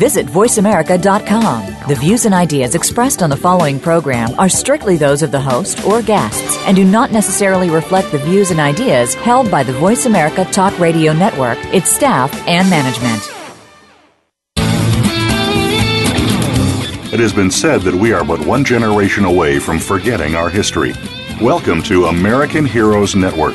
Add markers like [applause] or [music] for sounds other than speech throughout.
Visit VoiceAmerica.com. The views and ideas expressed on the following program are strictly those of the host or guests and do not necessarily reflect the views and ideas held by the Voice America Talk Radio Network, its staff, and management. It has been said that we are but one generation away from forgetting our history. Welcome to American Heroes Network,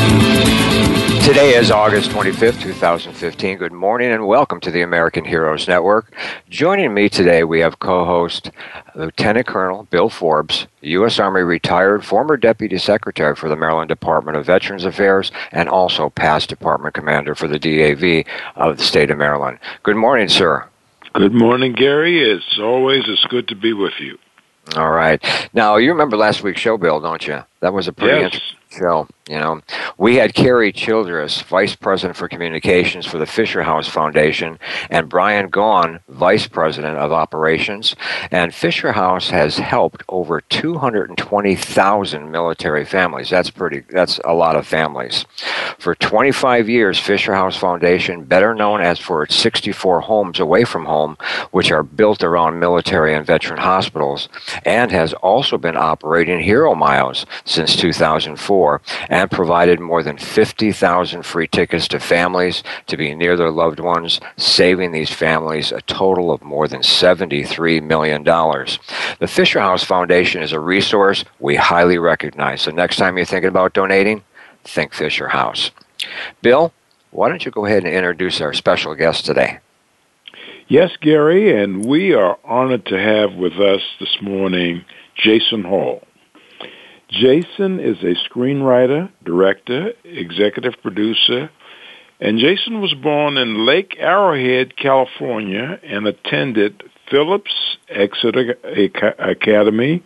Today is August 25th, 2015. Good morning and welcome to the American Heroes Network. Joining me today, we have co host Lieutenant Colonel Bill Forbes, U.S. Army retired former Deputy Secretary for the Maryland Department of Veterans Affairs and also past Department Commander for the DAV of the state of Maryland. Good morning, sir. Good morning, Gary. It's always it's good to be with you. All right. Now, you remember last week's show, Bill, don't you? That was a pretty yes. interesting show. You know, we had Carrie Childress, Vice President for Communications for the Fisher House Foundation, and Brian Gaughan, Vice President of Operations. And Fisher House has helped over 220,000 military families. That's pretty. That's a lot of families. For 25 years, Fisher House Foundation, better known as for its 64 homes away from home, which are built around military and veteran hospitals, and has also been operating Hero Miles since 2004 and provided more than 50,000 free tickets to families to be near their loved ones, saving these families a total of more than $73 million. The Fisher House Foundation is a resource we highly recognize. So next time you're thinking about donating, think Fisher House. Bill, why don't you go ahead and introduce our special guest today? Yes, Gary, and we are honored to have with us this morning Jason Hall. Jason is a screenwriter, director, executive producer, and Jason was born in Lake Arrowhead, California, and attended Phillips Exeter Academy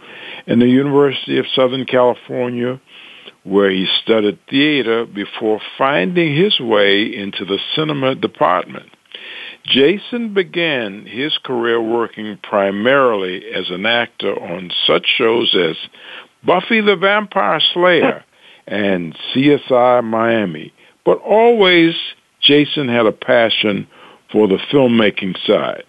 and the University of Southern California, where he studied theater before finding his way into the cinema department. Jason began his career working primarily as an actor on such shows as Buffy the Vampire Slayer and CSI Miami. But always Jason had a passion for the filmmaking side.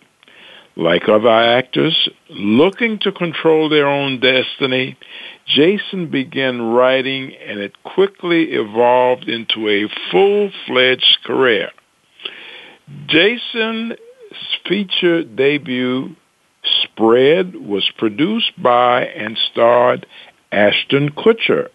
Like other actors looking to control their own destiny, Jason began writing and it quickly evolved into a full-fledged career. Jason's feature debut, Spread, was produced by and starred Ashton Kutcher.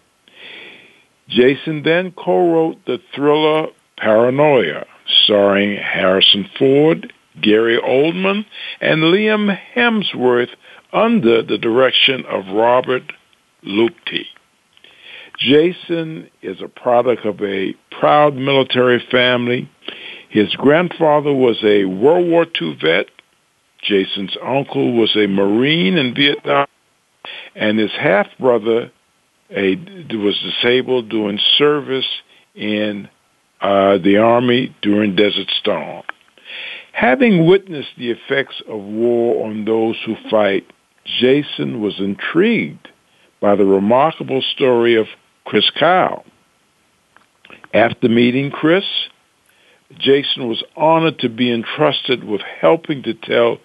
Jason then co-wrote the thriller Paranoia, starring Harrison Ford, Gary Oldman, and Liam Hemsworth under the direction of Robert Luketic. Jason is a product of a proud military family. His grandfather was a World War II vet. Jason's uncle was a Marine in Vietnam and his half brother a, was disabled doing service in uh, the army during Desert Storm. Having witnessed the effects of war on those who fight, Jason was intrigued by the remarkable story of Chris Kyle. After meeting Chris, Jason was honored to be entrusted with helping to tell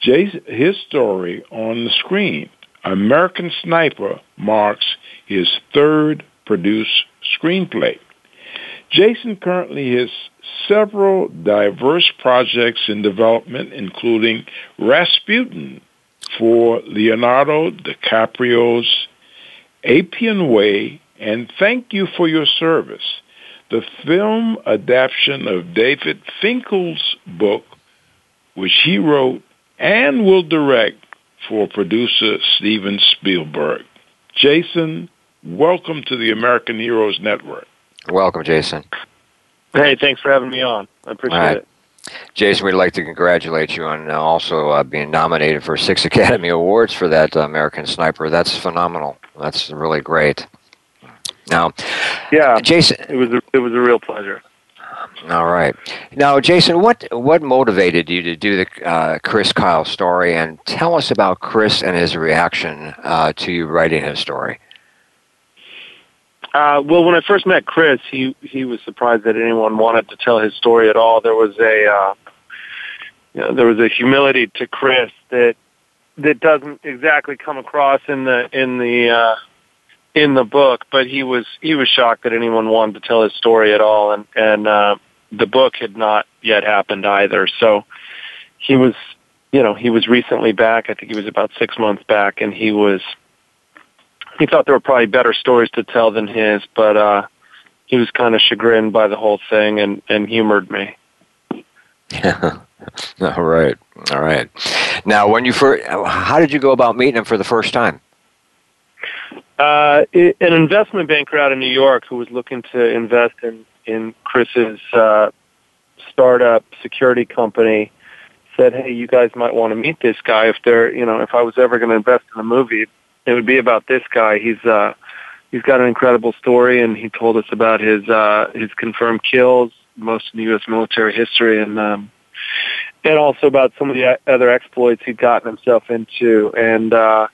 Jason, his story on the screen. American Sniper marks his third produced screenplay. Jason currently has several diverse projects in development, including Rasputin for Leonardo DiCaprio's Appian Way and Thank You for Your Service, the film adaptation of David Finkel's book, which he wrote and will direct for producer Steven Spielberg. Jason, welcome to the American Heroes Network. Welcome, Jason. Hey, thanks for having me on. I appreciate right. it. Jason, we'd like to congratulate you on uh, also uh, being nominated for six [laughs] Academy Awards for that uh, American Sniper. That's phenomenal. That's really great. Now, yeah, Jason, it was a, it was a real pleasure. All right. Now, Jason, what what motivated you to do the uh, Chris Kyle story, and tell us about Chris and his reaction uh, to you writing his story. Uh, well, when I first met Chris, he he was surprised that anyone wanted to tell his story at all. There was a uh, you know, there was a humility to Chris that that doesn't exactly come across in the in the uh, in the book. But he was he was shocked that anyone wanted to tell his story at all, and and uh, the book had not yet happened either. So he was you know he was recently back. I think he was about six months back, and he was he thought there were probably better stories to tell than his, but uh, he was kind of chagrined by the whole thing and, and humored me. Yeah. [laughs] All right. All right. Now, when you first, how did you go about meeting him for the first time? Uh, an investment banker out of New York who was looking to invest in in Chris's uh, startup security company said, "Hey, you guys might want to meet this guy if they're, you know, if I was ever going to invest in a movie, it would be about this guy. He's uh, he's got an incredible story, and he told us about his uh, his confirmed kills, most in the U.S. military history, and um, and also about some of the other exploits he'd gotten himself into. And uh,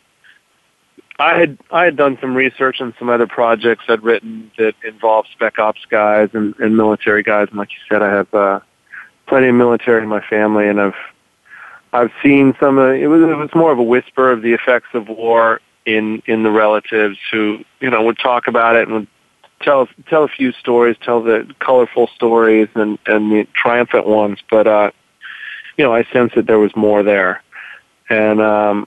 I had I had done some research on some other projects I'd written that involved spec ops guys and, and military guys. And like you said, I have uh, plenty of military in my family, and I've I've seen some of it was it was more of a whisper of the effects of war in in the relatives who you know would talk about it and would tell tell a few stories, tell the colorful stories and and the triumphant ones. But uh, you know, I sensed that there was more there, and um,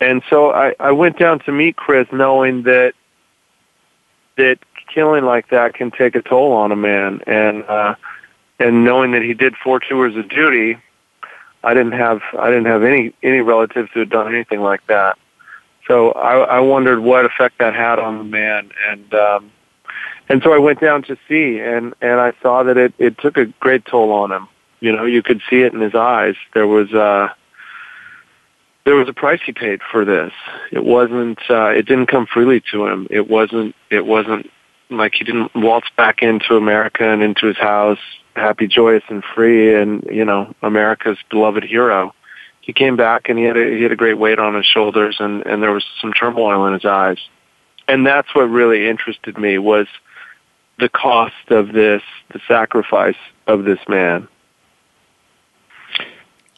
and so I I went down to meet Chris, knowing that that killing like that can take a toll on a man, and uh, and knowing that he did four tours of duty. I didn't have I didn't have any any relatives who had done anything like that. So I, I wondered what effect that had on the man, and um, and so I went down to see, and and I saw that it it took a great toll on him. You know, you could see it in his eyes. There was uh there was a price he paid for this. It wasn't uh it didn't come freely to him. It wasn't it wasn't like he didn't waltz back into America and into his house happy, joyous and free and, you know, America's beloved hero he came back and he had a, he had a great weight on his shoulders and, and there was some turmoil in his eyes. And that's what really interested me was the cost of this, the sacrifice of this man.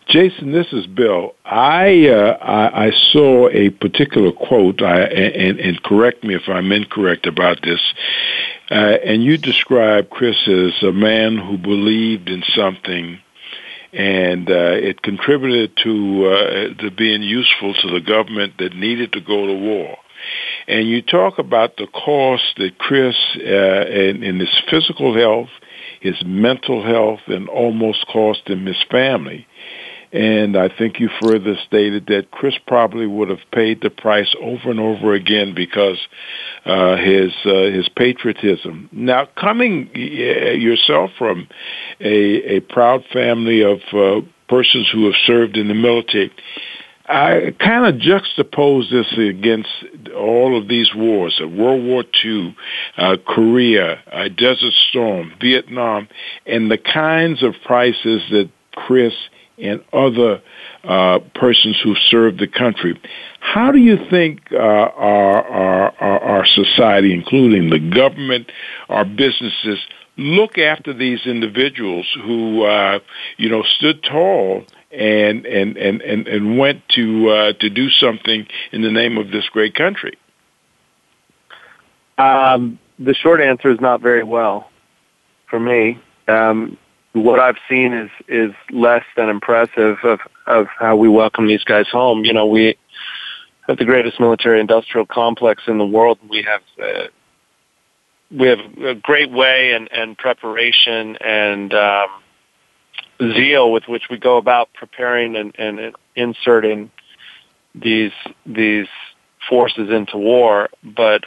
Jason, this is Bill. I uh, I, I, saw a particular quote, I, and, and, correct me if I'm incorrect about this. Uh, and you described Chris as a man who believed in something and uh, it contributed to uh, to being useful to the government that needed to go to war. And you talk about the cost that Chris, uh, in, in his physical health, his mental health, and almost cost him his family. And I think you further stated that Chris probably would have paid the price over and over again because uh, his uh, his patriotism. Now, coming uh, yourself from a a proud family of uh, persons who have served in the military, I kind of juxtapose this against all of these wars: uh, World War II, uh, Korea, uh, Desert Storm, Vietnam, and the kinds of prices that Chris and other uh, persons who served the country. How do you think uh, our, our, our society, including the government, our businesses, look after these individuals who, uh, you know, stood tall and and and and, and went to uh, to do something in the name of this great country? Um, the short answer is not very well for me. Um, what I've seen is is less than impressive of of how we welcome these guys home. You know, we have the greatest military industrial complex in the world. We have uh, we have a great way and and preparation and um, zeal with which we go about preparing and, and inserting these these forces into war, but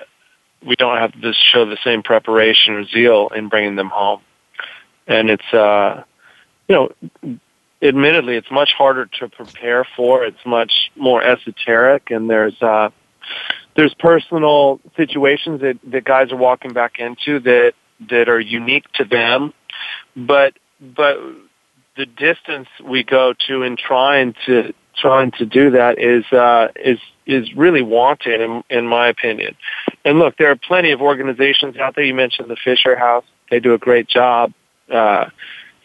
we don't have to show the same preparation or zeal in bringing them home. And it's, uh, you know, admittedly, it's much harder to prepare for. It's much more esoteric, and there's uh, there's personal situations that that guys are walking back into that that are unique to them, but but the distance we go to in trying to trying to do that is uh, is is really wanted, in, in my opinion. And look, there are plenty of organizations out there. You mentioned the Fisher House; they do a great job. Uh,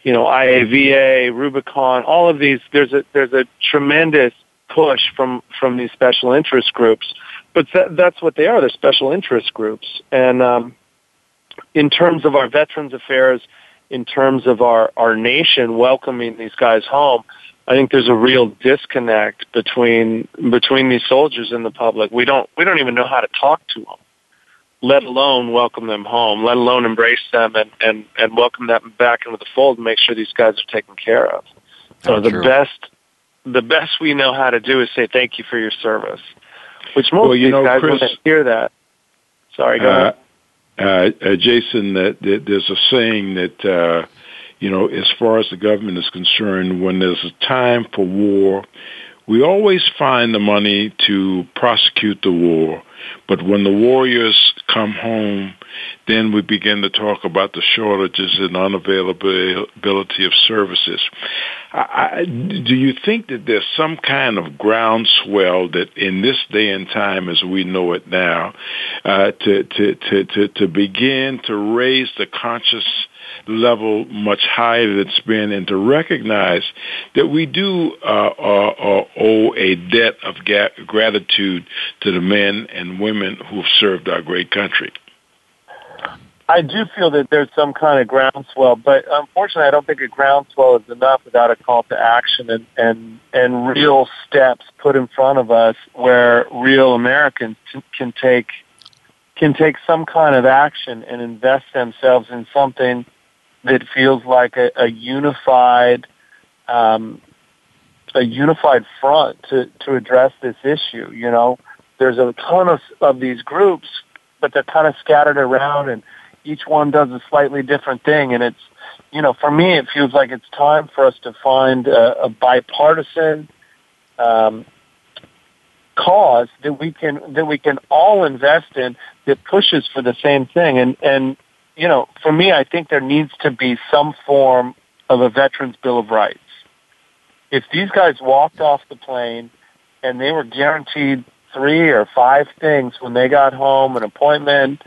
you know, IAVA, Rubicon, all of these. There's a there's a tremendous push from from these special interest groups, but that, that's what they are. They're special interest groups. And um, in terms of our Veterans Affairs, in terms of our our nation welcoming these guys home, I think there's a real disconnect between between these soldiers and the public. We don't we don't even know how to talk to them, let alone welcome them home, let alone embrace them and and and welcome them back into the fold and make sure these guys are taken care of. So the true. best the best we know how to do is say thank you for your service, which most well, you know, guys Chris, when they hear that. Sorry, go uh, ahead. Uh, uh, Jason, that, that, there's a saying that uh, you know, as far as the government is concerned, when there's a time for war, we always find the money to prosecute the war. But when the warriors come home, then we begin to talk about the shortages and unavailability of services. I, do you think that there's some kind of groundswell that in this day and time as we know it now, uh, to, to, to, to, to begin to raise the conscious level much higher than it's been and to recognize that we do uh, uh, uh, owe a debt of ga- gratitude to the men and women who have served our great country. I do feel that there's some kind of groundswell, but unfortunately, I don't think a groundswell is enough without a call to action and and and real steps put in front of us where real Americans t- can take can take some kind of action and invest themselves in something that feels like a, a unified um, a unified front to to address this issue. You know, there's a ton of of these groups, but they're kind of scattered around, and each one does a slightly different thing. And it's you know, for me, it feels like it's time for us to find a, a bipartisan um, cause that we can that we can all invest in that pushes for the same thing. And and you know, for me, I think there needs to be some form of a Veterans Bill of Rights. If these guys walked off the plane and they were guaranteed three or five things when they got home, an appointment,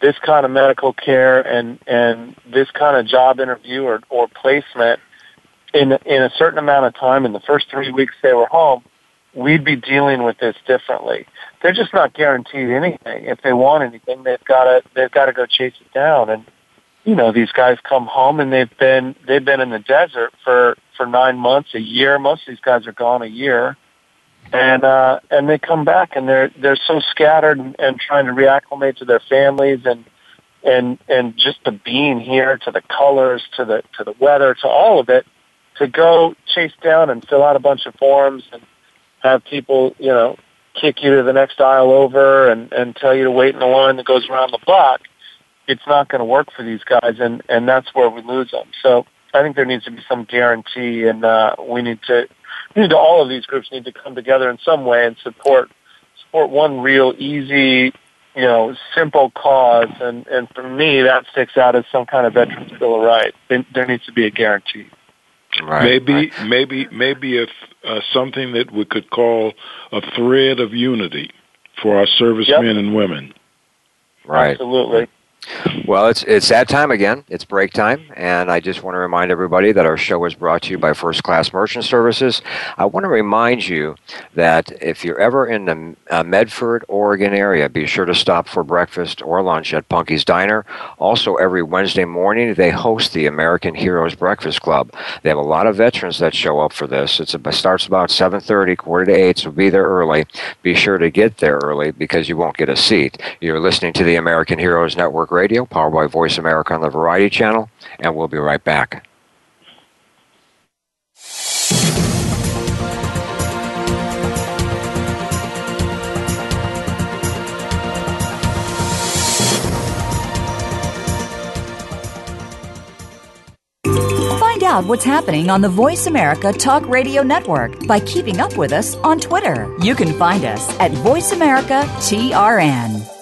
this kind of medical care, and and this kind of job interview or, or placement in in a certain amount of time in the first three weeks they were home, we'd be dealing with this differently they're just not guaranteed anything. If they want anything, they've got to they've got to go chase it down. And you know, these guys come home and they've been they've been in the desert for for nine months, a year. Most of these guys are gone a year, and uh, and they come back and they're they're so scattered and, and trying to reacclimate to their families and and and just the being here, to the colors, to the to the weather, to all of it, to go chase down and fill out a bunch of forms and have people, you know, kick you to the next aisle over and, and tell you to wait in the line that goes around the block, it's not going to work for these guys, and, and that's where we lose them. So I think there needs to be some guarantee, and uh, we need to, we need to, all of these groups need to come together in some way and support support one real easy, you know, simple cause. And, and for me, that sticks out as some kind of Veterans Bill of Rights. There needs to be a guarantee. Right, maybe, right. maybe, maybe if uh, something that we could call a thread of unity for our servicemen yep. and women. Right. Absolutely. Well, it's it's that time again. It's break time, and I just want to remind everybody that our show is brought to you by First Class Merchant Services. I want to remind you that if you're ever in the uh, Medford, Oregon area, be sure to stop for breakfast or lunch at Punky's Diner. Also, every Wednesday morning they host the American Heroes Breakfast Club. They have a lot of veterans that show up for this. It's it starts about 7:30, quarter to eight, so be there early. Be sure to get there early because you won't get a seat. You're listening to the American Heroes Network Radio, powered by Voice America on the Variety Channel, and we'll be right back. Find out what's happening on the Voice America Talk Radio Network by keeping up with us on Twitter. You can find us at Voice America TRN.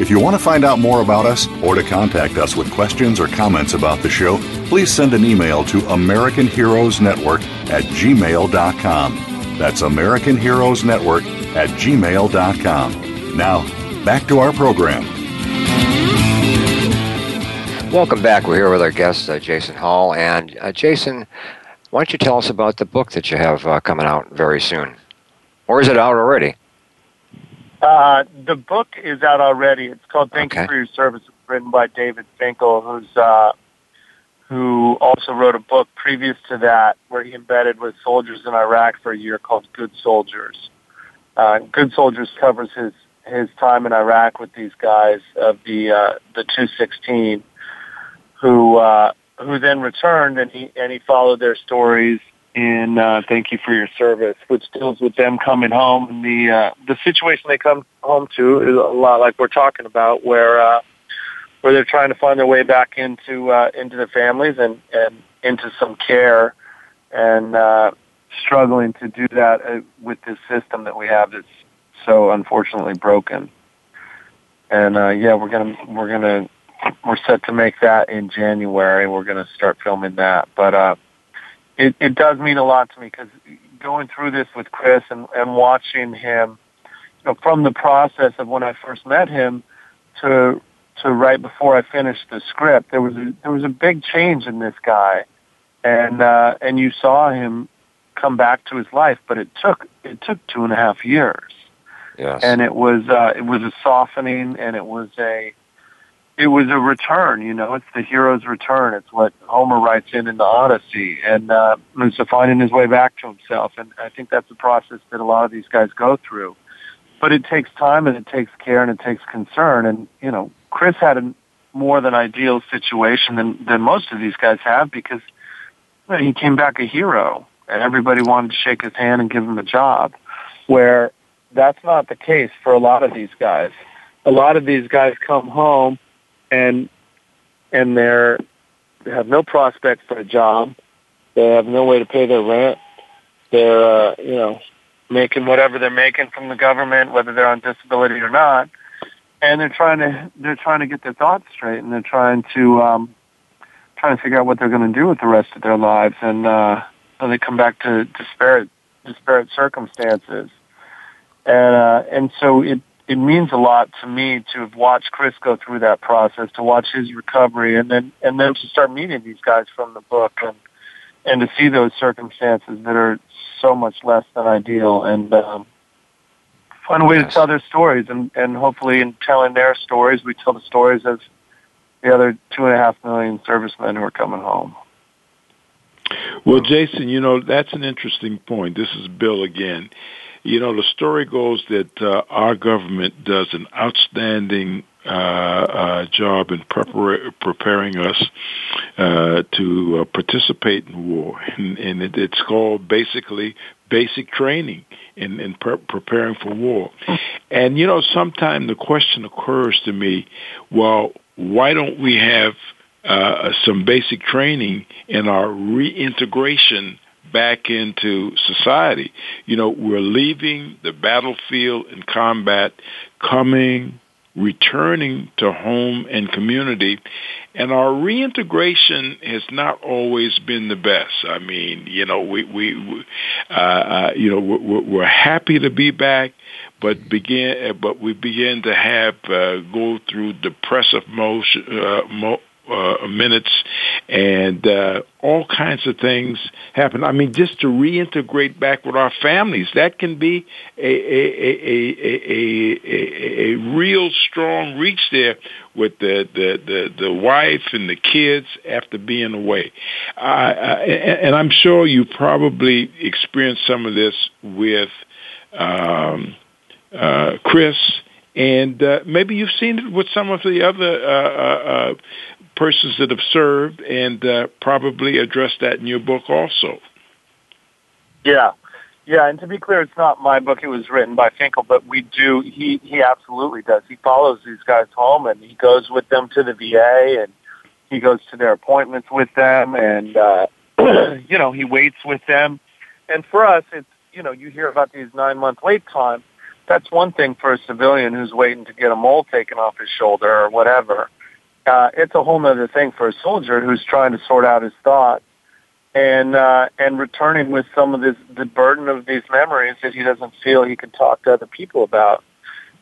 If you want to find out more about us or to contact us with questions or comments about the show, please send an email to American Heroes Network at gmail.com. That's American Heroes Network at gmail.com. Now, back to our program. Welcome back. We're here with our guest, uh, Jason Hall. And uh, Jason, why don't you tell us about the book that you have uh, coming out very soon? Or is it out already? Uh, the book is out already. It's called Thank okay. You for Your Service. Written by David Finkel, who's uh, who also wrote a book previous to that where he embedded with soldiers in Iraq for a year called Good Soldiers. Uh, Good Soldiers covers his his time in Iraq with these guys of the uh, the 216, who uh, who then returned and he and he followed their stories in uh, Thank You for Your Service, which deals with them coming home. And the uh, the situation they come home to is a lot like we're talking about, where uh, where they're trying to find their way back into uh, into their families and and into some care, and uh, struggling to do that uh, with this system that we have that's so unfortunately broken. And uh, yeah, we're gonna we're gonna we're set to make that in January. We're gonna start filming that, but. uh it, it does mean a lot to me because going through this with Chris and, and watching him, you know, from the process of when I first met him to to right before I finished the script, there was a, there was a big change in this guy, and uh, and you saw him come back to his life, but it took it took two and a half years. Yes. And it was uh, it was a softening, and it was a it was a return, you know, it's the hero's return. It's what Homer writes in in the Odyssey, and uh, it's finding his way back to himself. And I think that's the process that a lot of these guys go through. But it takes time, and it takes care, and it takes concern. And you know, Chris had a more than ideal situation than than most of these guys have because you know, he came back a hero, and everybody wanted to shake his hand and give him a job. Where that's not the case for a lot of these guys. A lot of these guys come home and and they're they have no prospect for a job. They have no way to pay their rent. They're uh, you know making whatever they're making from the government, whether they're on disability or not, and they're trying to they're trying to get their thoughts straight, and they're trying to um, trying to figure out what they're going to do with the rest of their lives, and uh, and they come back to disparate disparate circumstances, and uh, and so it it means a lot to me to have watched Chris go through that process, to watch his recovery, and then and then to start meeting these guys from the book, and and to see those circumstances that are so much less than ideal, and um, find a way to tell their stories, and and hopefully in telling their stories, we tell the stories of the other two and a half million servicemen who are coming home. Well, Jason, you know that's an interesting point. This is Bill again you know, the story goes that uh, our government does an outstanding uh, uh, job in prepar- preparing us uh, to uh, participate in war, and, and it, it's called basically basic training in, in pre- preparing for war. And you know, sometimes the question occurs to me, well, why don't we have uh, some basic training in our reintegration back into society? You know, we're leaving the battlefield and combat, coming returning to home and community. And our reintegration has not always been the best. I mean, you know, we, we, uh, uh, you know, we're, we're happy to be back, but begin, but we begin to have, uh, go through depressive motion, uh, mo- uh, minutes, and uh, all kinds of things happen. I mean, just to reintegrate back with our families, that can be a a a a a, a, a real strong reach there with the the the, the wife and the kids after being away. And I'm sure you probably experienced some of this with um, uh, Chris and uh, maybe you've seen it with some of the other uh, uh, uh persons that have served and uh, probably address that in your book also. Yeah. Yeah, and to be clear, it's not my book. It was written by Finkel, but we do. He he absolutely does. He follows these guys home, and he goes with them to the VA, and he goes to their appointments with them, and uh, [clears throat] you know he waits with them. And for us, it's you know you hear about these nine month wait times. That's one thing for a civilian who's waiting to get a mole taken off his shoulder or whatever uh, it's a whole other thing for a soldier who's trying to sort out his thoughts and uh, and returning with some of this the burden of these memories that he doesn't feel he can talk to other people about.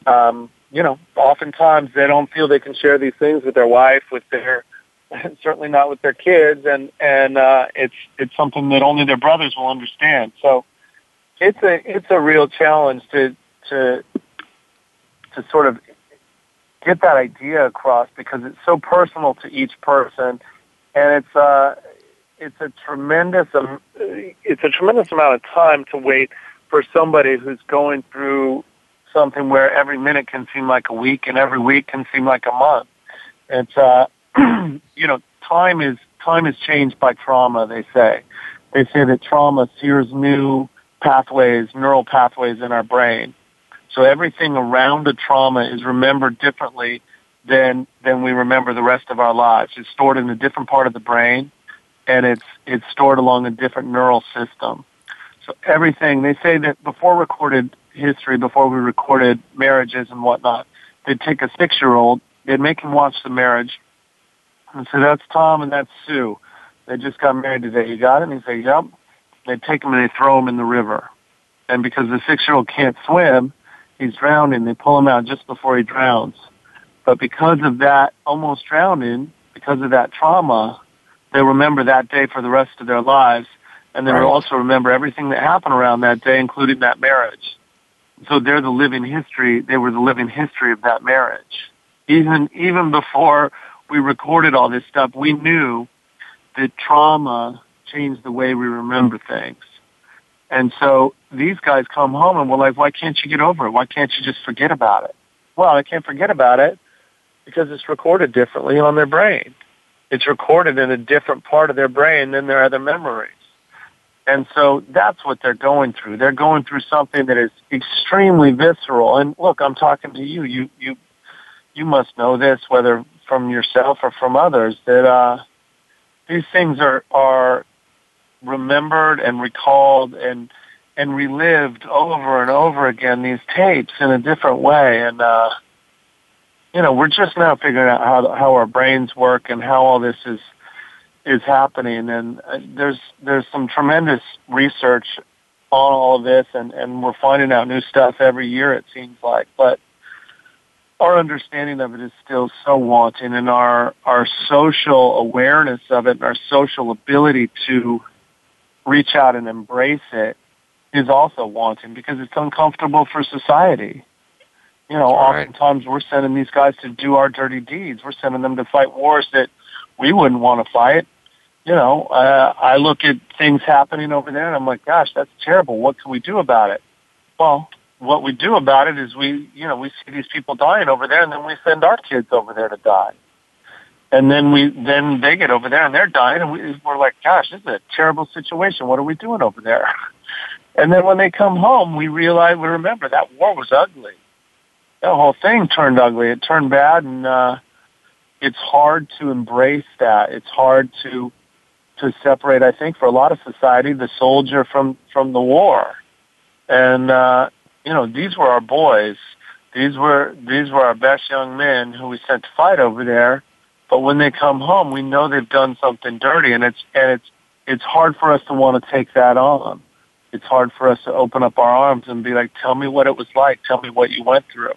Um, you know, oftentimes they don't feel they can share these things with their wife, with their [laughs] certainly not with their kids, and and uh, it's it's something that only their brothers will understand. So it's a it's a real challenge to to to sort of get that idea across because it's so personal to each person, and it's uh, it's a tremendous um, it's a tremendous amount of time to wait for somebody who's going through something where every minute can seem like a week and every week can seem like a month. It's uh, [clears throat] you know, time is time is changed by trauma. They say they say that trauma sears new pathways, neural pathways in our brain so everything around a trauma is remembered differently than than we remember the rest of our lives. It's stored in a different part of the brain, and it's it's stored along a different neural system. So everything they say that before recorded history, before we recorded marriages and whatnot, they'd take a six year old, they'd make him watch the marriage, and say that's Tom and that's Sue. They just got married today. You got it? And he'd say, Yep. They'd take him and they throw him in the river. And because the six year old can't swim, he's drowning. They pull him out just before he drowns. But because of that almost drowning, because of that trauma, they remember that day for the rest of their lives. And they right. also remember everything that happened around that day, including that marriage. So they're the living history. They were the living history of that marriage. Even, even before we recorded all this stuff, we knew that trauma changed the way we remember things. And so these guys come home and we're like, why can't you get over it? Why can't you just forget about it? Well, I can't forget about it because it's recorded differently on their brain. It's recorded in a different part of their brain than their other memories. And so that's what they're going through. They're going through something that is extremely visceral. And look, I'm talking to you. You, you, you must know this, whether from yourself or from others, that, uh, these things are, are remembered and recalled and and relived over and over again these tapes in a different way. And uh you know we're just now figuring out how how our brains work and how all this is is happening. And uh, there's there's some tremendous research on all of this and and we're finding out new stuff every year it seems like. But our understanding of it is still so wanting and our our social awareness of it and our social ability to reach out and embrace it is also wanting because it's uncomfortable for society. You know, right. oftentimes we're sending these guys to do our dirty deeds. We're sending them to fight wars that we wouldn't want to fight. You know, uh, I look at things happening over there and I'm like, gosh, that's terrible. What can we do about it? Well, what we do about it is we, you know, we see these people dying over there, and then we send our kids over there to die. And then we, then they get over there and they're dying, and we, we're like, gosh, this is a terrible situation. What are we doing over there? [laughs] And then when they come home, we realize, we remember that war was ugly. That whole thing turned ugly. It turned bad, and uh, it's hard to embrace that. It's hard to to separate. I think for a lot of society, the soldier from from the war, and uh, you know, these were our boys. These were these were our best young men who we sent to fight over there. But when they come home, we know they've done something dirty, and it's and it's it's hard for us to want to take that on. It's hard for us to open up our arms and be like, "Tell me what it was like. Tell me what you went through."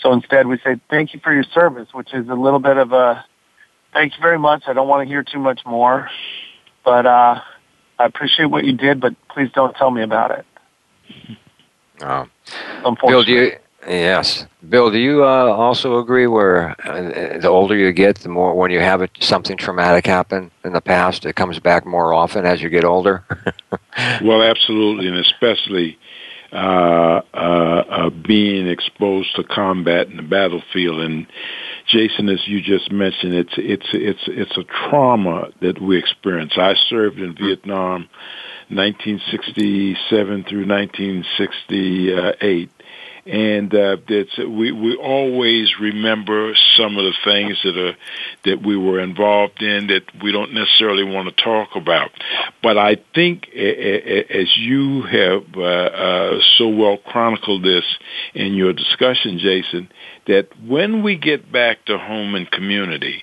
So instead, we say, "Thank you for your service," which is a little bit of a "Thank you very much." I don't want to hear too much more, but uh, I appreciate what you did. But please don't tell me about it. [laughs] Oh. Bill, do you? Yes, Bill. Do you uh, also agree? Where uh, the older you get, the more when you have something traumatic happen in the past, it comes back more often as you get older. [laughs] well, absolutely, and especially uh, uh, uh, being exposed to combat in the battlefield. And Jason, as you just mentioned, it's it's it's it's a trauma that we experience. I served in Vietnam 1967 through 1968. And uh, that's we we always remember some of the things that are that we were involved in that we don't necessarily want to talk about. But I think, as you have uh, uh, so well chronicled this in your discussion, Jason, that when we get back to home and community,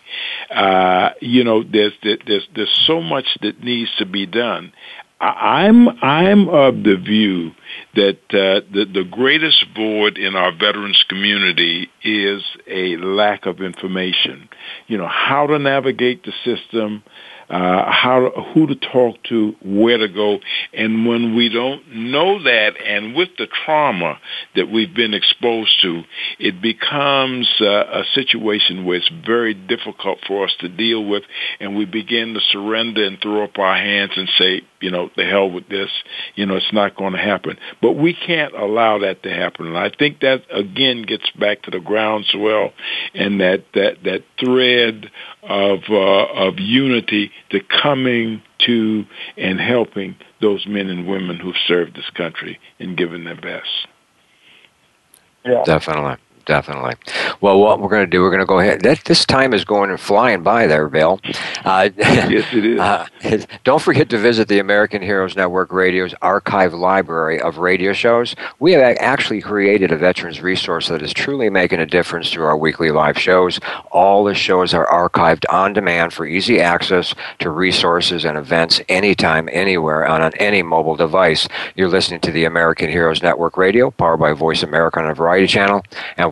uh, you know, there's there's there's so much that needs to be done. I'm I'm of the view that uh, the the greatest void in our veterans community is a lack of information. You know how to navigate the system, uh, how who to talk to, where to go, and when we don't know that, and with the trauma that we've been exposed to, it becomes uh, a situation where it's very difficult for us to deal with, and we begin to surrender and throw up our hands and say, you know, the hell with this, you know, it's not going to happen. But we can't allow that to happen, and I think that again gets back to the groundswell and that that that thread of uh, of unity to coming to and helping those men and women who've served this country and given their best. Yeah. Definitely definitely. Well, what we're going to do, we're going to go ahead. That, this time is going and flying by there, Bill. Uh, [laughs] yes, it is. Uh, [laughs] don't forget to visit the American Heroes Network Radio's archive library of radio shows. We have actually created a veterans resource that is truly making a difference through our weekly live shows. All the shows are archived on demand for easy access to resources and events anytime, anywhere, on, on any mobile device. You're listening to the American Heroes Network Radio, powered by Voice America on a variety channel, and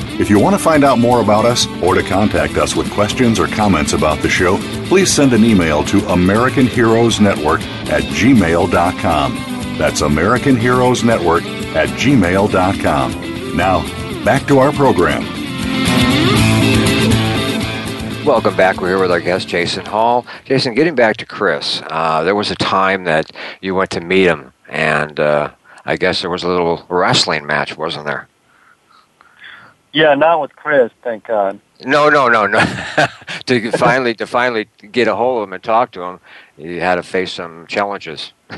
If you want to find out more about us or to contact us with questions or comments about the show, please send an email to American Heroes Network at gmail.com. That's American Heroes Network at gmail.com. Now, back to our program. Welcome back. We're here with our guest, Jason Hall. Jason, getting back to Chris, uh, there was a time that you went to meet him, and uh, I guess there was a little wrestling match, wasn't there? Yeah, not with Chris, thank God. No, no, no, no. [laughs] to finally to finally get a hold of him and talk to him, you had to face some challenges. [laughs]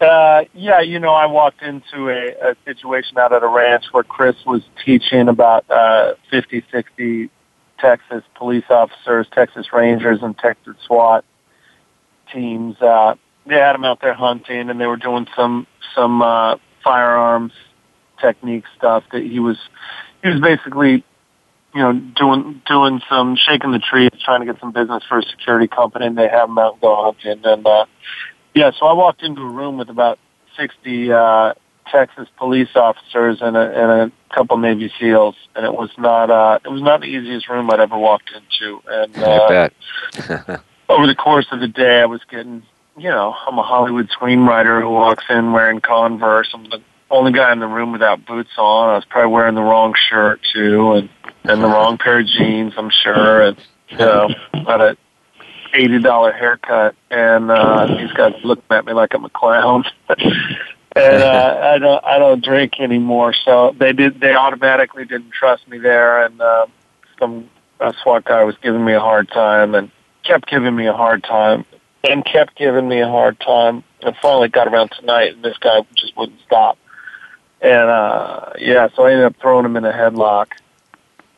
uh, yeah, you know, I walked into a, a situation out at a ranch where Chris was teaching about uh, 50, 60 Texas police officers, Texas Rangers, and Texas SWAT teams. Uh, they had him out there hunting, and they were doing some some uh, firearms technique stuff that he was he was basically you know doing doing some shaking the trees, trying to get some business for a security company, and they have him out and go hunting. And uh, yeah, so I walked into a room with about sixty uh, Texas police officers and a, and a couple Navy SEALs, and it was not uh, it was not the easiest room I'd ever walked into. And uh, [laughs] [laughs] over the course of the day, I was getting you know I'm a Hollywood screenwriter who walks in wearing Converse. I'm the only guy in the room without boots on. I was probably wearing the wrong shirt too, and and the wrong pair of jeans. I'm sure, and you know, [laughs] had a eighty dollar haircut, and uh, these guys looking at me like I'm a clown. [laughs] and uh, [laughs] I don't I don't drink anymore, so they did they automatically didn't trust me there, and uh, some a SWAT guy was giving me a hard time, and kept giving me a hard time, and kept giving me a hard time, and finally got around tonight, and this guy just wouldn't stop. And uh yeah, so I ended up throwing him in a headlock.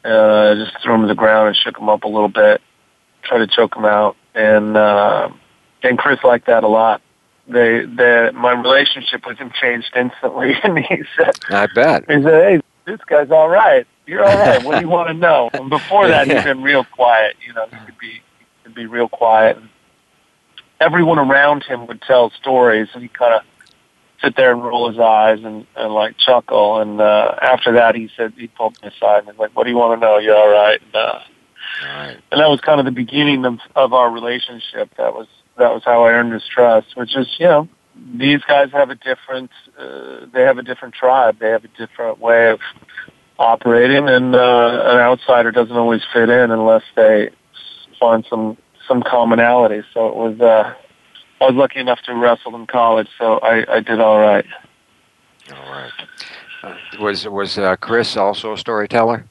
Uh just threw him to the ground and shook him up a little bit, tried to choke him out. And uh and Chris liked that a lot. They they my relationship with him changed instantly [laughs] and he said I bet. He said, Hey, this guy's all right. You're all right. What do you [laughs] want to know? And before that Yeah. he'd been real quiet, you know, he could be he could be real quiet. And everyone around him would tell stories and he kinda sit there and roll his eyes and, and like chuckle. And uh, after that, he said he pulled me aside and was like, "What do you want to know? You all right?" And, uh, Right. and that was kind of the beginning of, of our relationship. That was that was how I earned his trust. Which is, you know, these guys have a different uh, they have a different tribe. They have a different way of operating, and uh, an outsider doesn't always fit in unless they find some some commonality. So it was. Uh, I was lucky enough to wrestle in college, so I, I did all right. All right. Uh, was was uh, Chris also a storyteller?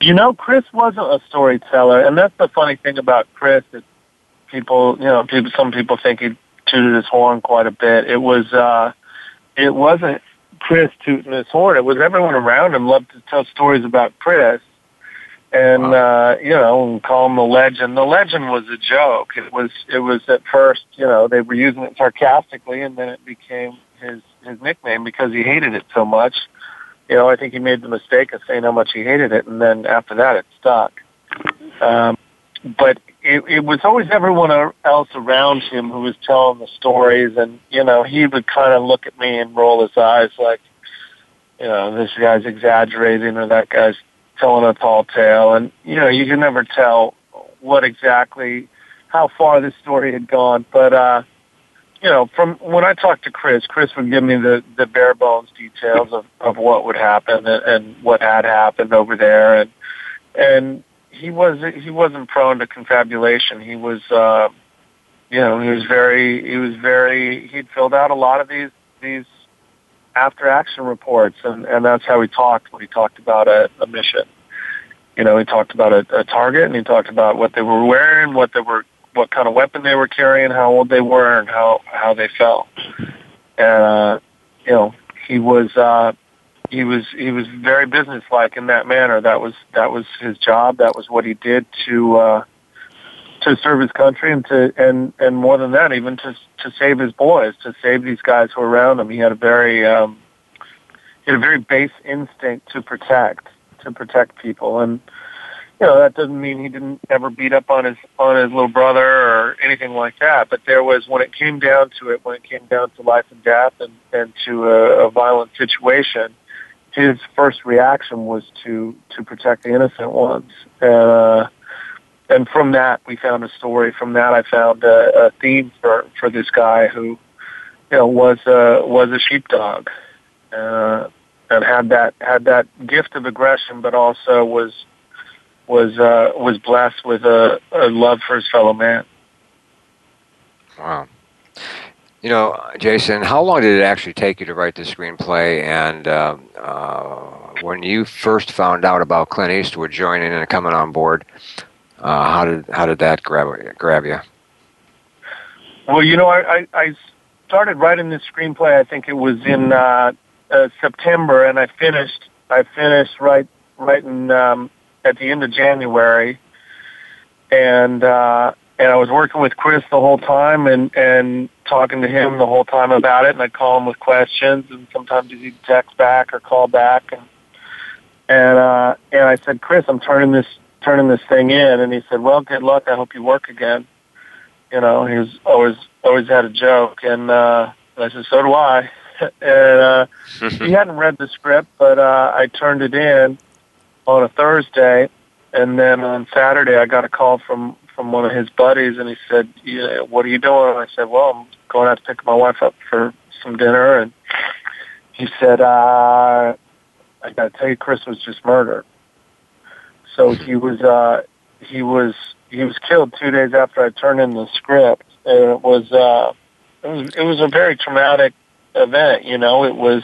You know, Chris wasn't a storyteller, and that's the funny thing about Chris. That people, you know, people, some people think he tooted his horn quite a bit. It was, uh, it wasn't Chris tooting his horn. It was everyone around him loved to tell stories about Chris, and uh, you know, and call him the legend. The legend was a joke. It was, it was at first, you know, they were using it sarcastically, and then it became his his nickname because he hated it so much you know, I think he made the mistake of saying how much he hated it, and then after that, it stuck. Um, but it, it was always everyone else around him who was telling the stories, and you know, he would kind of look at me and roll his eyes like, you know, this guy's exaggerating or that guy's telling a tall tale, and you know, you can never tell what exactly how far this story had gone, but. uh you know, from when I talked to Chris, Chris would give me the, the bare bones details of, of what would happen and, and what had happened over there, and and he was he wasn't prone to confabulation. He was, uh, you know, he was very he was very he'd filled out a lot of these these after action reports, and and that's how he talked when he talked about a, a mission. You know, he talked about a, a target, and he talked about what they were wearing, what they were what kind of weapon they were carrying, how old they were, and how how they fell. And uh, you know, he was uh, he was he was very businesslike in that manner. That was that was his job. That was what he did to uh, to serve his country and to and and more than that, even to to save his boys, to save these guys who were around him. He had a very um, he had a very base instinct to protect to protect people and you know, that doesn't mean he didn't ever beat up on his on his little brother or anything like that. But there was when it came down to it, when it came down to life and death and and to a, a violent situation, his first reaction was to to protect the innocent ones. And uh, and from that, we found a story. From that, I found a, a theme for for this guy who, you know, was a was a sheepdog. Uh, and had that had that gift of aggression, but also was was uh, was blessed with a, a love for his fellow man. Wow. You know, Jason, how long did it actually take you to write the screenplay? And uh, uh, when you first found out about Clint Eastwood joining and coming on board, uh, how did how did that grab grab you? Well, you know, I, I started writing this screenplay. I think it was in uh, uh, September, and I finished. I finished right writing um, at the end of January, and uh, and I was working with Chris the whole time, and and talking to him the whole time about it, and I'd call him with questions, and sometimes he'd text back or call back, and and uh, and I said, Chris, I'm turning this turning this thing in, and he said, Well, good luck. I hope you work again. You know, he was always always had a joke, and uh, I said, So do I. [laughs] and uh, he [laughs] hadn't read the script, but uh, I turned it in on a Thursday, and then on Saturday I got a call from from one of his buddies, and he said, yeah, "What are you doing?" And I said, "Well, I'm going out to pick my wife up for some dinner," and he said, uh, "I got to tell you, Chris was just murdered." So he was uh, he was he was killed two days after I turned in the script, and it was uh, it was it was a very traumatic event. You know, it was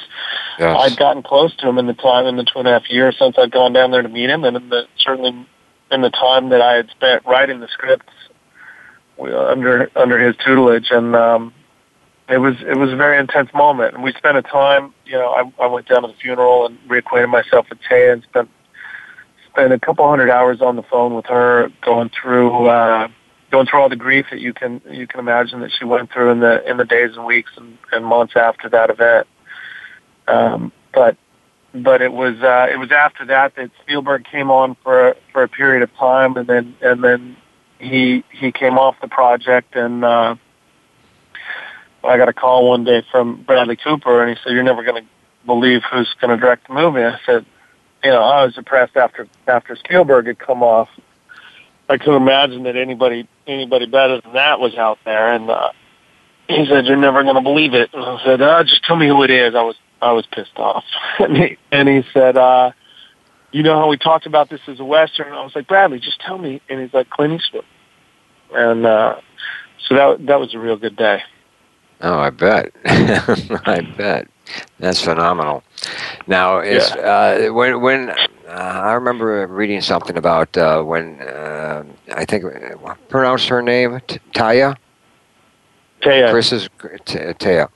yes. I'd gotten close to him in the time in the two and a half years since I'd gone down there to meet him, and in the, certainly in the time that I had spent writing the scripts under under his tutelage, and um, it was it was a very intense moment. And we spent a time, you know, I, I went down to the funeral and reacquainted myself with Tay and spent spent a couple hundred hours on the phone with her, going through. Uh, going through all the grief that you can you can imagine that she went through in the in the days and weeks and, and months after that event. Um, but but it was uh, it was after that that Spielberg came on for for a period of time, and then and then he he came off the project, and uh, I got a call one day from Bradley Cooper, and he said, "You're never going to believe who's going to direct the movie." I said, "You know, I was depressed after after Spielberg had come off." I couldn't imagine that anybody anybody better than that was out there. And uh, he said, "You're never going to believe it." And I said, uh, "Just tell me who it is." I was I was pissed off. [laughs] and, he, and he said, uh, "You know how we talked about this as a western?" I was like, "Bradley, just tell me." And he's like, "Clint Eastwood." And uh, so that that was a real good day. Oh, I bet. [laughs] I bet. That's phenomenal. Now, is yeah. uh, when when uh, I remember reading something about uh, when uh, I think uh, pronounce her name T- Taya. Taya. Chris's Taya.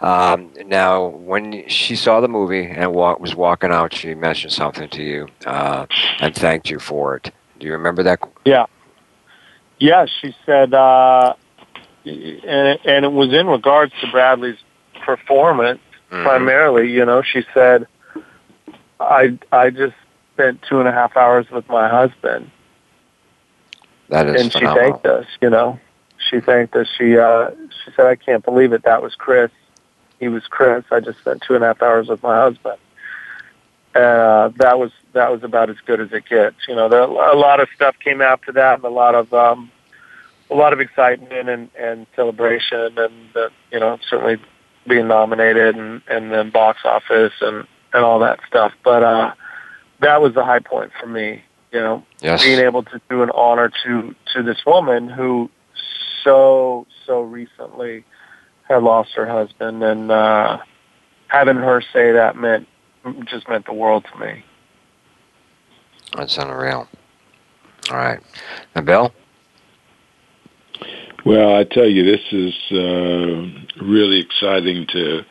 Um, now, when she saw the movie and walk, was walking out, she mentioned something to you uh, and thanked you for it. Do you remember that? Yeah. Yeah, she said, and and it was in regards to Bradley's performance mm-hmm. primarily. You know, she said, "I I just spent two and a half hours with my husband." That is and phenomenal. she thanked us. You know, she thanked us. She uh, she said, "I can't believe it. That was Chris. He was Chris. I just spent two and a half hours with my husband." Uh, that was that was about as good as it gets. You know, there, a lot of stuff came after that, and a lot of um, a lot of excitement and, and celebration, and uh, you know, certainly being nominated and and then box office and and all that stuff. But uh, that was the high point for me. You know, yes. being able to do an honor to to this woman who so so recently had lost her husband, and uh, having her say that meant just meant the world to me. That's unreal. All right, and Bill. Well, I tell you, this is uh, really exciting to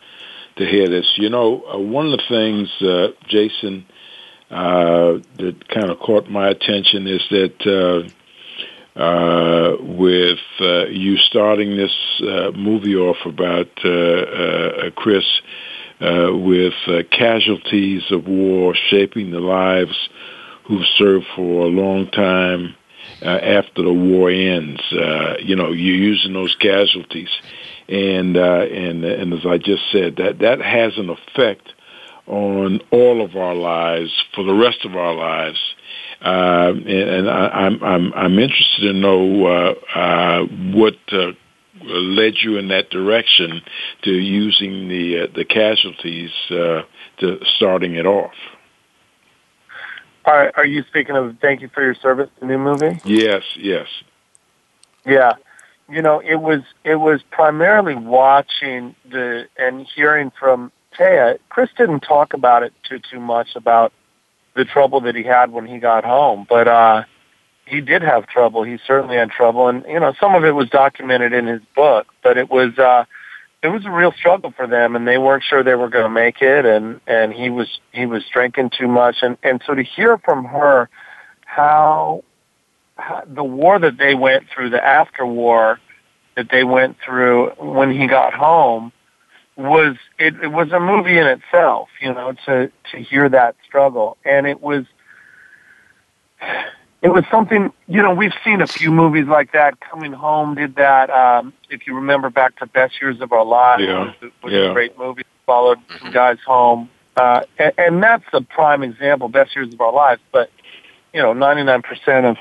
to hear this. You know, uh, one of the things, uh, Jason, uh, that kind of caught my attention is that uh, uh, with uh, you starting this uh, movie off about uh, uh, Chris uh, with uh, casualties of war shaping the lives who've served for a long time uh, after the war ends. Uh, you know, you're using those casualties, and uh, and and as I just said, that that has an effect on all of our lives for the rest of our lives. Uh, and, and I, I'm I'm I'm interested to know uh, uh, what uh, led you in that direction to using the uh, the casualties uh, to starting it off. Are, are you speaking of "Thank You for Your Service," the new movie? Yes, yes. Yeah, you know, it was it was primarily watching the and hearing from Taya. Chris didn't talk about it too too much about the trouble that he had when he got home, but uh, he did have trouble. He certainly had trouble, and you know, some of it was documented in his book, but it was. uh it was a real struggle for them and they weren't sure they were going to make it and and he was he was drinking too much. And and so to hear from her how, how the war that they went through the after war that they went through when he got home was it, it was a movie in itself you know to to hear that struggle. And it was it was something you know we've seen a few movies like that. Coming home did that um if you remember back to best years of our lives. Yeah. was, was yeah. a great movie. Followed some guys home. Uh and, and that's a prime example best years of our lives. But you know 99% of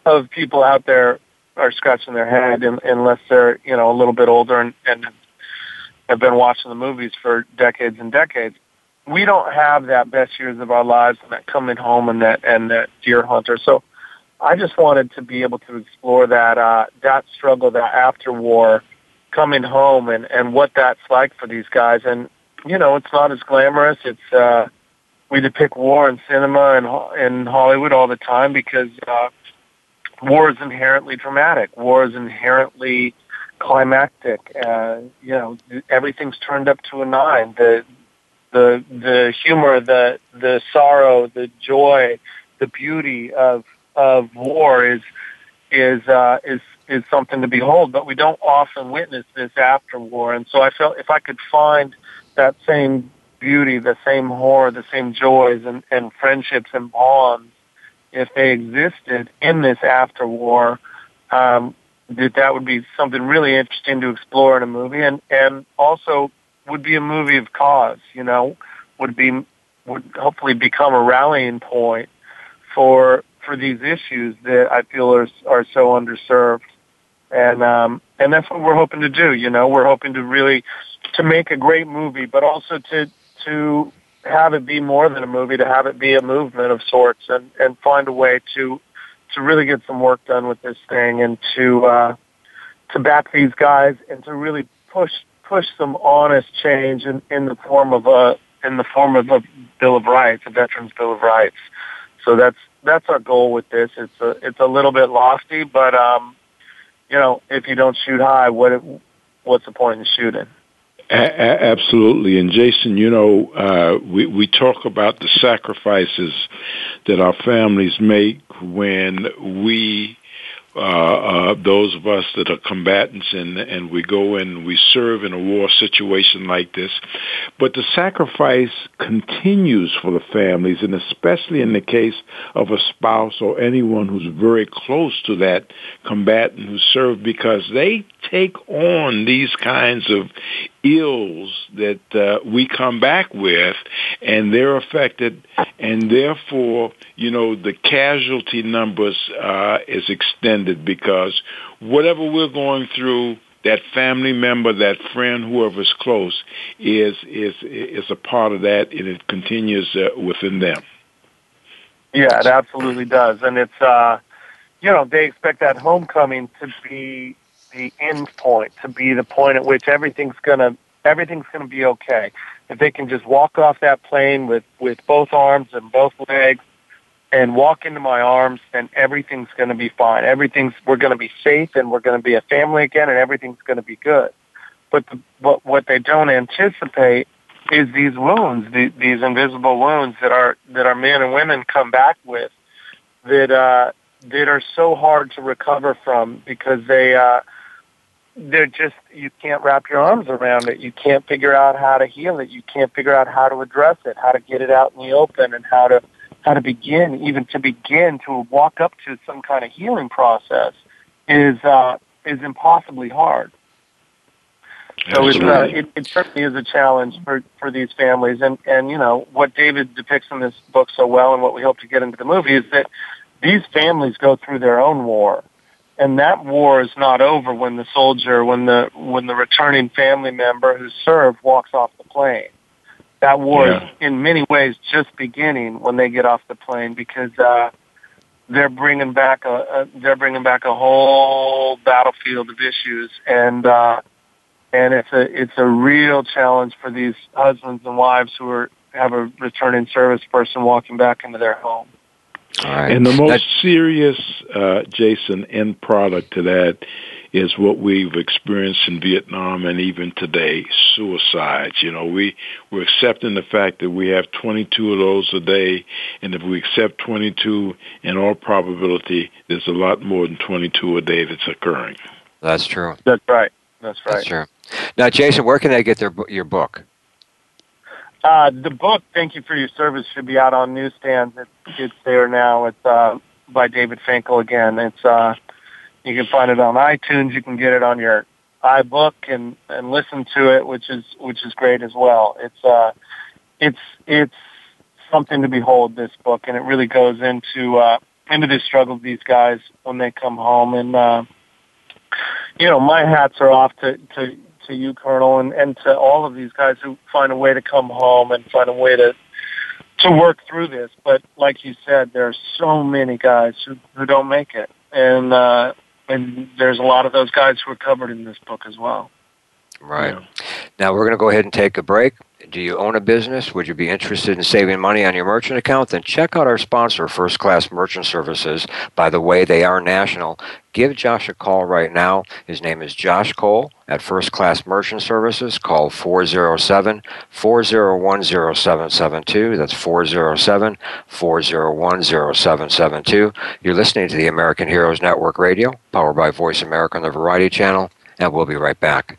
[laughs] of people out there are scratching their head in, unless they're you know a little bit older and, and have been watching the movies for decades and decades. We don't have that best years of our lives and that coming home and that and that deer hunter. So I just wanted to be able to explore that uh, that struggle, that after war coming home, and and what that's like for these guys. And you know, it's not as glamorous. It's uh, we depict war in cinema and in Hollywood all the time because uh, war is inherently dramatic. War is inherently climactic. Uh, you know, everything's turned up to a nine. The the the humor, the the sorrow, the joy, the beauty of of war is is uh, is is something to behold, but we don't often witness this after war. And so I felt if I could find that same beauty, the same horror, the same joys and, and friendships and bonds, if they existed in this after war, um, that that would be something really interesting to explore in a movie, and and also would be a movie of cause. You know, would be would hopefully become a rallying point for for these issues that I feel are are so underserved, and um, and that's what we're hoping to do. You know, we're hoping to really to make a great movie, but also to to have it be more than a movie, to have it be a movement of sorts, and and find a way to to really get some work done with this thing, and to uh, to back these guys, and to really push push some honest change in, in the form of a in the form of a Bill of Rights, a Veterans Bill of Rights. So that's that's our goal with this. It's a it's a little bit lofty, but um, you know, if you don't shoot high, what what's the point in shooting? A- absolutely, and Jason, you know, uh, we we talk about the sacrifices that our families make when we uh, uh, those of us that are combatants and, and we go and we serve in a war situation like this. But the sacrifice continues for the families, and especially in the case of a spouse or anyone who's very close to that combatant who served, because they take on these kinds of ills that uh, we come back with, and they're affected, and therefore, you know, the casualty numbers uh, is extended because whatever we're going through, that family member, that friend, whoever's close, is is is a part of that, and it continues uh, within them. Yeah, it absolutely does, and it's uh, you know they expect that homecoming to be the end point, to be the point at which everything's gonna everything's gonna be okay. If they can just walk off that plane with with both arms and both legs and walk into my arms, then everything's gonna be fine. Everything's we're gonna be safe and we're gonna be a family again, and everything's gonna be good. But the, what what they don't anticipate is these wounds, the, these invisible wounds that are that our men and women come back with, that uh, that are so hard to recover from because they uh, they're just you can't wrap your arms around it. You can't figure out how to heal it. You can't figure out how to address it, how to get it out in the open, and how to how to begin, even to begin to walk up to some kind of healing process, is uh, is impossibly hard. So it's, uh, it, it certainly is a challenge for, for these families. And, and, you know, what David depicts in this book so well and what we hope to get into the movie is that these families go through their own war. And that war is not over when the soldier, when the, when the returning family member who served walks off the plane. That war yeah. is in many ways just beginning when they get off the plane because, uh, they're bringing back a, a they're bringing back a whole battlefield of issues and uh and it's a it's a real challenge for these husbands and wives who are have a returning service person walking back into their home. And the most serious, uh, Jason, end product to that is what we've experienced in Vietnam and even today, suicides. You know, we, we're accepting the fact that we have 22 of those a day, and if we accept 22, in all probability, there's a lot more than 22 a day that's occurring. That's true. That's right. That's right. That's true. Now, Jason, where can they get their your book? Uh, the book, Thank You for Your Service, should be out on newsstands. It's, it's there now. It's uh, by David Finkel again. It's uh, you can find it on iTunes. You can get it on your iBook and and listen to it, which is which is great as well. It's uh, it's it's something to behold. This book, and it really goes into uh, into the struggle of these guys when they come home. And uh, you know, my hats are off to to to you, Colonel, and, and to all of these guys who find a way to come home and find a way to to work through this. But like you said, there are so many guys who, who don't make it, and uh, and there's a lot of those guys who are covered in this book as well. Right. Yeah. Now we're going to go ahead and take a break. Do you own a business? Would you be interested in saving money on your merchant account? Then check out our sponsor, First Class Merchant Services. By the way, they are national. Give Josh a call right now. His name is Josh Cole at First Class Merchant Services. Call 407 401 0772. That's 407 401 0772. You're listening to the American Heroes Network Radio, powered by Voice America on the Variety Channel, and we'll be right back.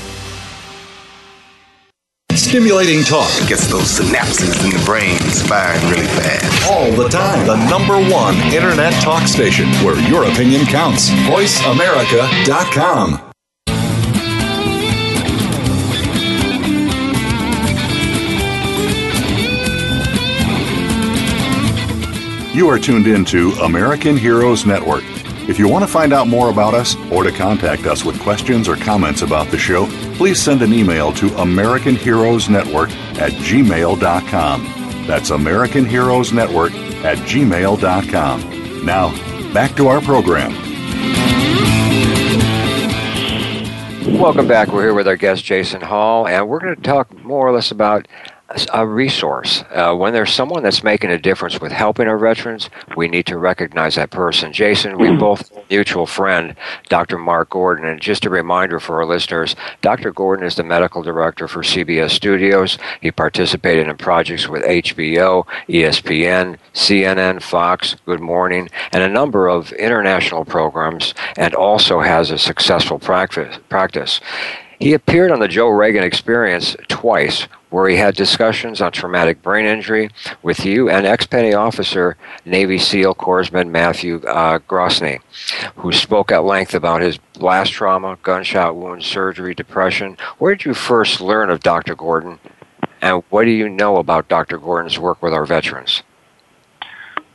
Stimulating talk it gets those synapses in the brain firing really fast. All the time. The number one internet talk station where your opinion counts. VoiceAmerica.com. You are tuned in to American Heroes Network. If you want to find out more about us or to contact us with questions or comments about the show, please send an email to American Heroes Network at gmail.com. That's American Heroes Network at gmail.com. Now, back to our program. Welcome back. We're here with our guest, Jason Hall, and we're going to talk more or less about a resource. Uh, when there's someone that's making a difference with helping our veterans, we need to recognize that person. Jason, we both mutual friend, Dr. Mark Gordon, and just a reminder for our listeners, Dr. Gordon is the medical director for CBS Studios. He participated in projects with HBO, ESPN, CNN, Fox, Good Morning, and a number of international programs, and also has a successful practice. practice. He appeared on the Joe Rogan Experience twice, where he had discussions on traumatic brain injury with you and ex-petty officer Navy SEAL Corpsman Matthew uh, Grosny, who spoke at length about his blast trauma, gunshot wound surgery, depression. Where did you first learn of Dr. Gordon, and what do you know about Dr. Gordon's work with our veterans?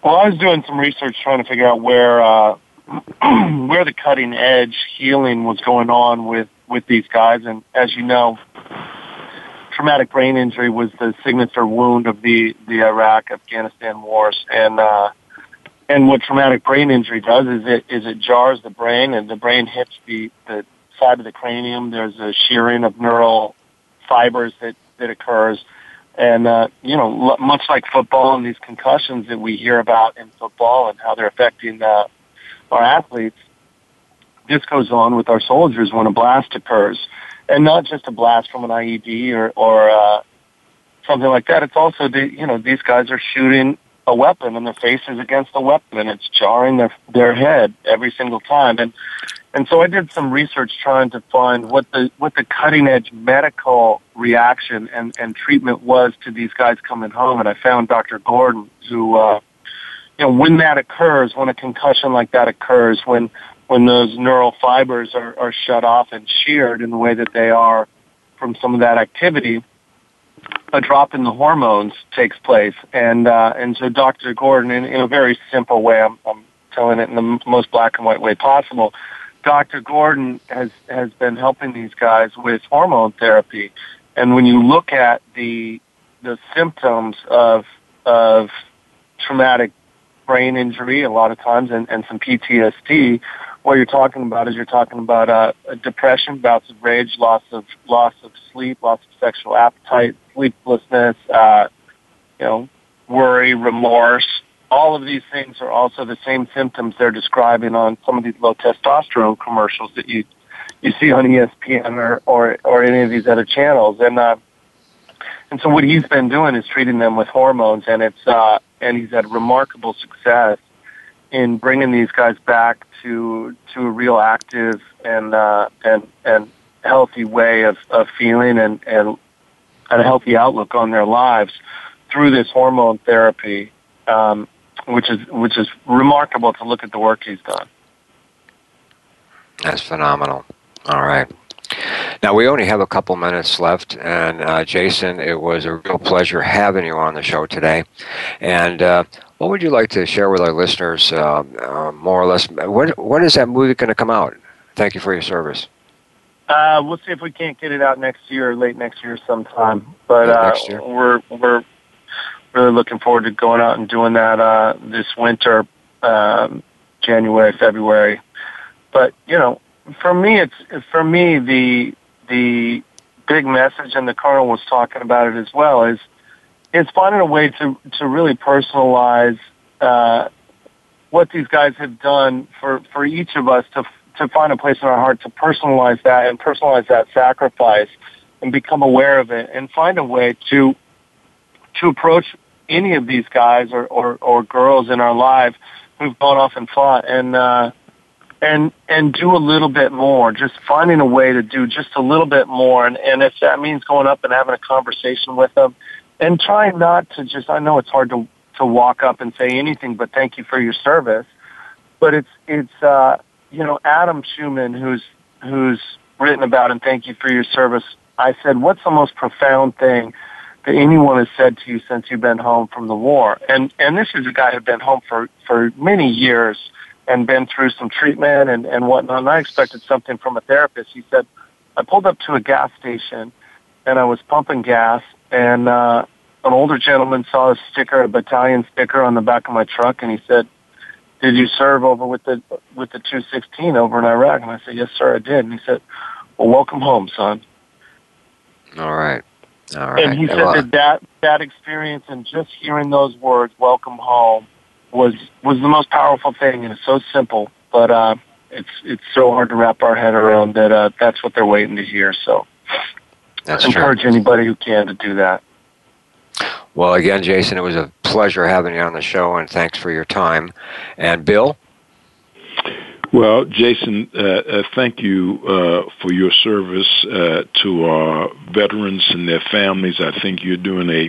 Well, I was doing some research trying to figure out where uh, [clears throat] where the cutting edge healing was going on with with these guys, and as you know, traumatic brain injury was the signature wound of the the Iraq Afghanistan wars, and uh, and what traumatic brain injury does is it is it jars the brain, and the brain hits the the side of the cranium. There's a shearing of neural fibers that that occurs, and uh, you know, much like football and these concussions that we hear about in football and how they're affecting uh, our athletes. This goes on with our soldiers when a blast occurs and not just a blast from an IED or or uh, something like that. It's also the you know these guys are shooting a weapon and their face is against the weapon and it's jarring their their head every single time and and so I did some research trying to find what the what the cutting edge medical reaction and and treatment was to these guys coming home and I found Dr. Gordon who uh you know when that occurs when a concussion like that occurs when when those neural fibers are, are shut off and sheared in the way that they are from some of that activity, a drop in the hormones takes place. And, uh, and so Dr. Gordon, in, in a very simple way, I'm, I'm telling it in the most black and white way possible, Dr. Gordon has, has been helping these guys with hormone therapy. And when you look at the, the symptoms of, of traumatic brain injury a lot of times and, and some PTSD, what you're talking about is you're talking about uh, depression, bouts of rage, loss of loss of sleep, loss of sexual appetite, sleeplessness, uh, you know, worry, remorse. All of these things are also the same symptoms they're describing on some of these low testosterone commercials that you you see on ESPN or or, or any of these other channels. And uh, and so what he's been doing is treating them with hormones, and it's uh, and he's had remarkable success in bringing these guys back to to a real active and uh, and and healthy way of, of feeling and, and and a healthy outlook on their lives through this hormone therapy, um, which is which is remarkable to look at the work he's done. That's phenomenal. All right. Now, we only have a couple minutes left, and uh, Jason, it was a real pleasure having you on the show today. And uh, what would you like to share with our listeners, uh, uh more or less? When, when is that movie going to come out? Thank you for your service. Uh, we'll see if we can't get it out next year or late next year sometime. But uh, we're we're really looking forward to going out and doing that this winter, um, January, February. But you know, for me, it's for me the the big message, and the colonel was talking about it as well. Is is finding a way to to really personalize uh, what these guys have done for for each of us to to find a place in our heart to personalize that and personalize that sacrifice and become aware of it and find a way to to approach any of these guys or or, or girls in our life who've gone off and fought and uh, and and do a little bit more just finding a way to do just a little bit more. And and if that means going up and having a conversation with them and trying not to just i know it's hard to to walk up and say anything but thank you for your service but it's it's uh you know adam schumann who's who's written about and thank you for your service i said what's the most profound thing that anyone has said to you since you've been home from the war and and this is a guy who'd been home for for many years and been through some treatment and, and whatnot. And I expected something from a therapist. He said, I pulled up to a gas station and I was pumping gas and, uh, an older gentleman saw a sticker, a battalion sticker on the back of my truck and he said, did you serve over with the, with the 216 over in Iraq? And I said, yes, sir, I did. And he said, well, welcome home, son. All right. All right. And he said that, that that experience and just hearing those words, "Welcome home," was was the most powerful thing, and it's so simple, but uh, it's it's so hard to wrap our head around that. Uh, that's what they're waiting to hear. So, That's I encourage true. anybody who can to do that. Well, again, Jason, it was a pleasure having you on the show, and thanks for your time. And Bill, Well, Jason, uh, uh, thank you uh, for your service uh, to our veterans and their families. I think you're doing a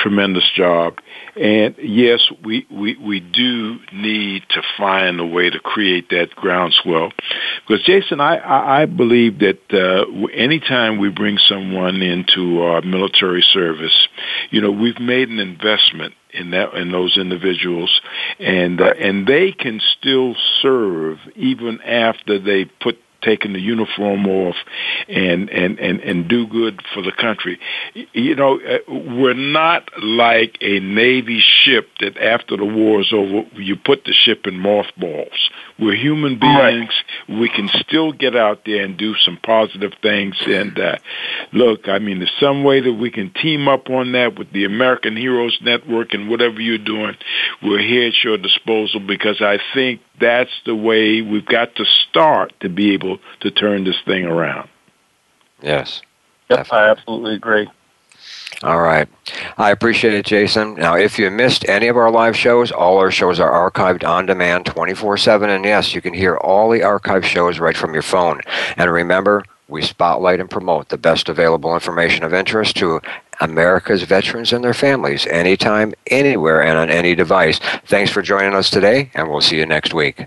tremendous job. And yes, we, we, we do need to find a way to create that groundswell. Because, Jason, I, I, I believe that uh, anytime we bring someone into our military service, you know, we've made an investment in that in those individuals and uh, and they can still serve even after they put taken the uniform off and and and and do good for the country. You know uh, we're not like a navy ship that after the war is over you put the ship in mothballs we're human beings. We can still get out there and do some positive things. And uh look i mean there's some way that we can team up on that with the american heroes network and whatever you're doing. We're here at your disposal because i think that's the way we've got to start to be able to turn this thing around. Yes. Yep, I absolutely agree. All right. I appreciate it, Jason. Now, if you missed any of our live shows, all our shows are archived on demand 24 7. And yes, you can hear all the archive shows right from your phone. And remember, we spotlight and promote the best available information of interest to America's veterans and their families anytime, anywhere, and on any device. Thanks for joining us today, and we'll see you next week.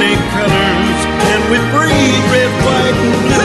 with breathe red, white, and blue.